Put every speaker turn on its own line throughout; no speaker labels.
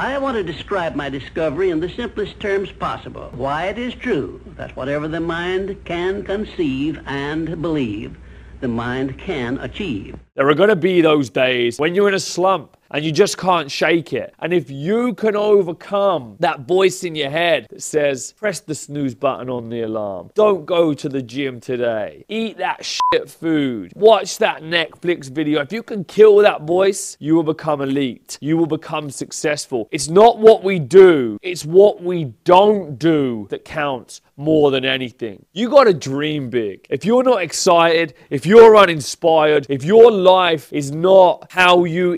I want to describe my discovery in the simplest terms possible. Why it is true that whatever the mind can conceive and believe, the mind can achieve.
There are going to be those days when you're in a slump and you just can't shake it. And if you can overcome that voice in your head that says, press the snooze button on the alarm, don't go to the gym today, eat that shit food, watch that Netflix video, if you can kill that voice, you will become elite. You will become successful. It's not what we do, it's what we don't do that counts more than anything. You got to dream big. If you're not excited, if you're uninspired, if your life is not how you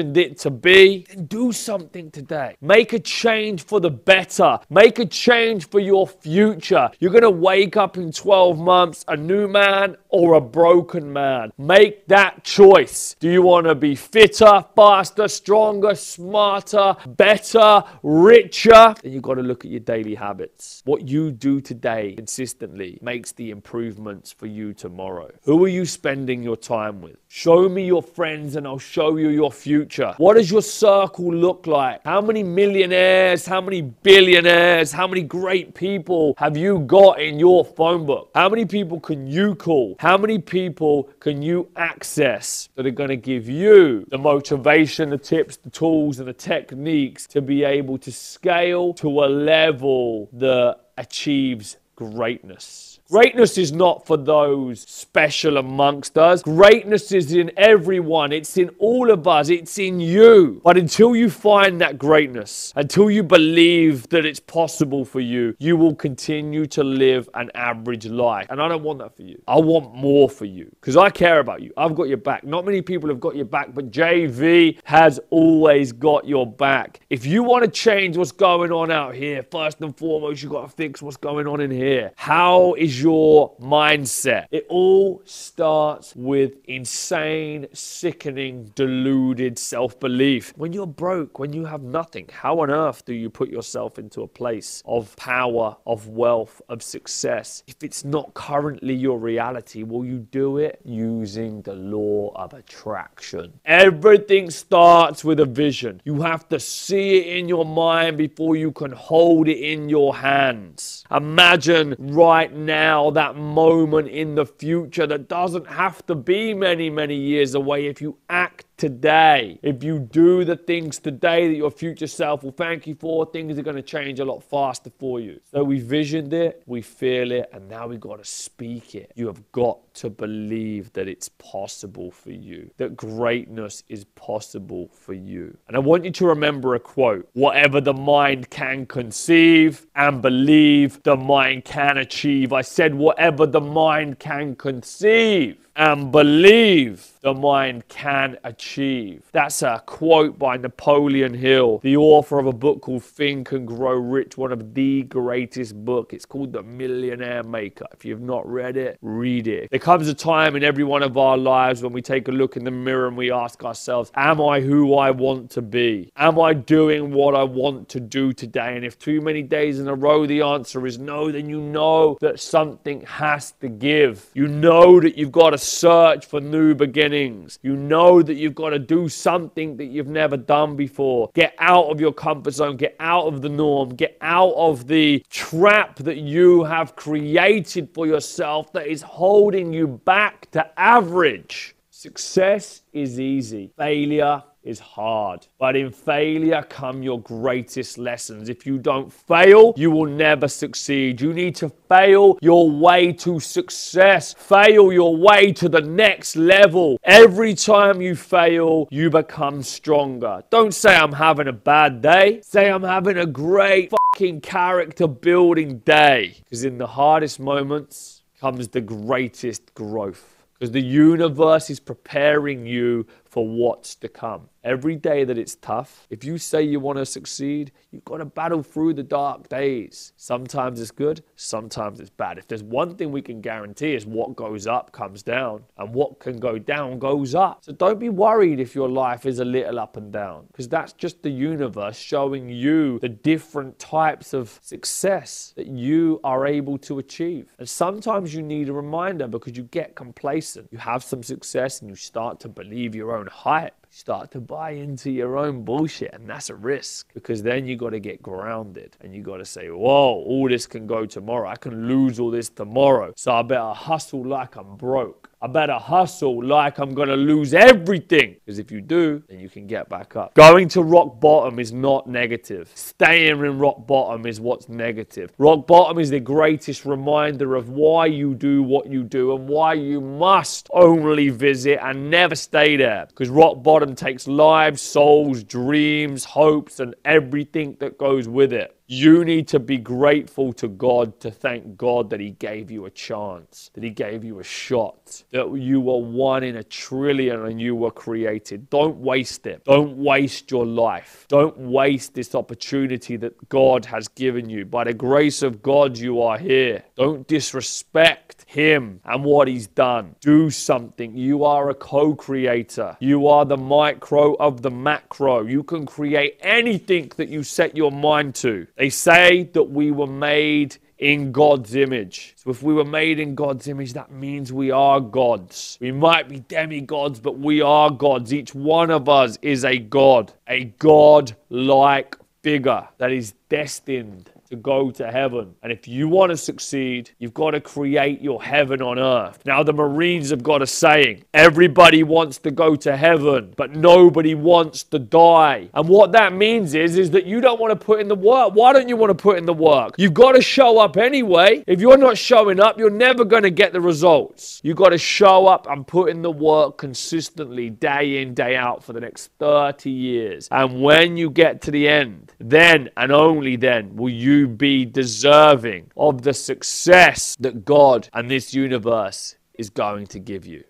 envisioned it to be, then do something today. Make a change for the better. Make a change for your future. You're going to wake up in 12 months a new man or a broken man. Make that choice. Do you want to be fitter, faster, stronger, smarter, better, richer? Then you've got to look at your daily habits. What you do today consistently makes the improvements for you tomorrow. Who are you spending your time with? Show me your friends and I'll show you your future. What does your circle look like? How many millionaires, how many billionaires, how many great people have you got in your phone book? How many people can you call? How many people can you access that are going to give you the motivation, the tips, the tools, and the techniques to be able to scale to a level that achieves greatness. Greatness is not for those special amongst us. Greatness is in everyone. It's in all of us. It's in you. But until you find that greatness, until you believe that it's possible for you, you will continue to live an average life. And I don't want that for you. I want more for you because I care about you. I've got your back. Not many people have got your back, but JV has always got your back. If you want to change what's going on out here, first and foremost, you've got to fix what's going on in here. How is your mindset. It all starts with insane, sickening, deluded self belief. When you're broke, when you have nothing, how on earth do you put yourself into a place of power, of wealth, of success? If it's not currently your reality, will you do it using the law of attraction? Everything starts with a vision. You have to see it in your mind before you can hold it in your hands. Imagine right now that moment in the future that doesn't have to be many, many years away if you act today. If you do the things today that your future self will thank you for, things are going to change a lot faster for you. So we visioned it, we feel it, and now we've got to speak it. You have got to believe that it's possible for you, that greatness is possible for you. And I want you to remember a quote whatever the mind can conceive and believe, the mind can achieve. I said, whatever the mind can conceive and believe the mind can achieve. That's a quote by Napoleon Hill, the author of a book called Think and Grow Rich, one of the greatest books. It's called The Millionaire Maker. If you've not read it, read it. There comes a time in every one of our lives when we take a look in the mirror and we ask ourselves, Am I who I want to be? Am I doing what I want to do today? And if too many days in a row the answer is no, then you know that something has to give. You know that you've got to search for new beginnings. You know that you've got to do something that you've never done before. Get out of your comfort zone, get out of the norm, get out of the trap that you have created for yourself that is holding you back to average. Success is easy, failure is hard. But in failure come your greatest lessons. If you don't fail, you will never succeed. You need to fail your way to success, fail your way to the next level. Every time you fail, you become stronger. Don't say, I'm having a bad day. Say, I'm having a great fucking character building day. Because in the hardest moments comes the greatest growth because the universe is preparing you for what's to come. Every day that it's tough, if you say you want to succeed, you've got to battle through the dark days. Sometimes it's good, sometimes it's bad. If there's one thing we can guarantee is what goes up comes down, and what can go down goes up. So don't be worried if your life is a little up and down, because that's just the universe showing you the different types of success that you are able to achieve. And sometimes you need a reminder because you get complacent. You have some success and you start to believe your own hype. Start to buy into your own bullshit. And that's a risk because then you got to get grounded and you got to say, whoa, all this can go tomorrow. I can lose all this tomorrow. So I better hustle like I'm broke. I better hustle like I'm going to lose everything. Because if you do, then you can get back up. Going to rock bottom is not negative. Staying in rock bottom is what's negative. Rock bottom is the greatest reminder of why you do what you do and why you must only visit and never stay there. Because rock bottom takes lives, souls, dreams, hopes, and everything that goes with it. You need to be grateful to God to thank God that He gave you a chance, that He gave you a shot, that you were one in a trillion and you were created. Don't waste it. Don't waste your life. Don't waste this opportunity that God has given you. By the grace of God, you are here. Don't disrespect Him and what He's done. Do something. You are a co creator, you are the micro of the macro. You can create anything that you set your mind to. They say that we were made in God's image. So if we were made in God's image, that means we are gods. We might be demigods, but we are gods. Each one of us is a god, a god like figure that is destined to go to heaven. And if you want to succeed, you've got to create your heaven on earth. Now, the Marines have got a saying everybody wants to go to heaven, but nobody wants to die. And what that means is, is that you don't want to put in the work. Why don't you want to put in the work? You've got to show up anyway. If you're not showing up, you're never going to get the results. You've got to show up and put in the work consistently, day in, day out for the next 30 years. And when you get to the end, then and only then will you be deserving of the success that God and this universe is going to give you.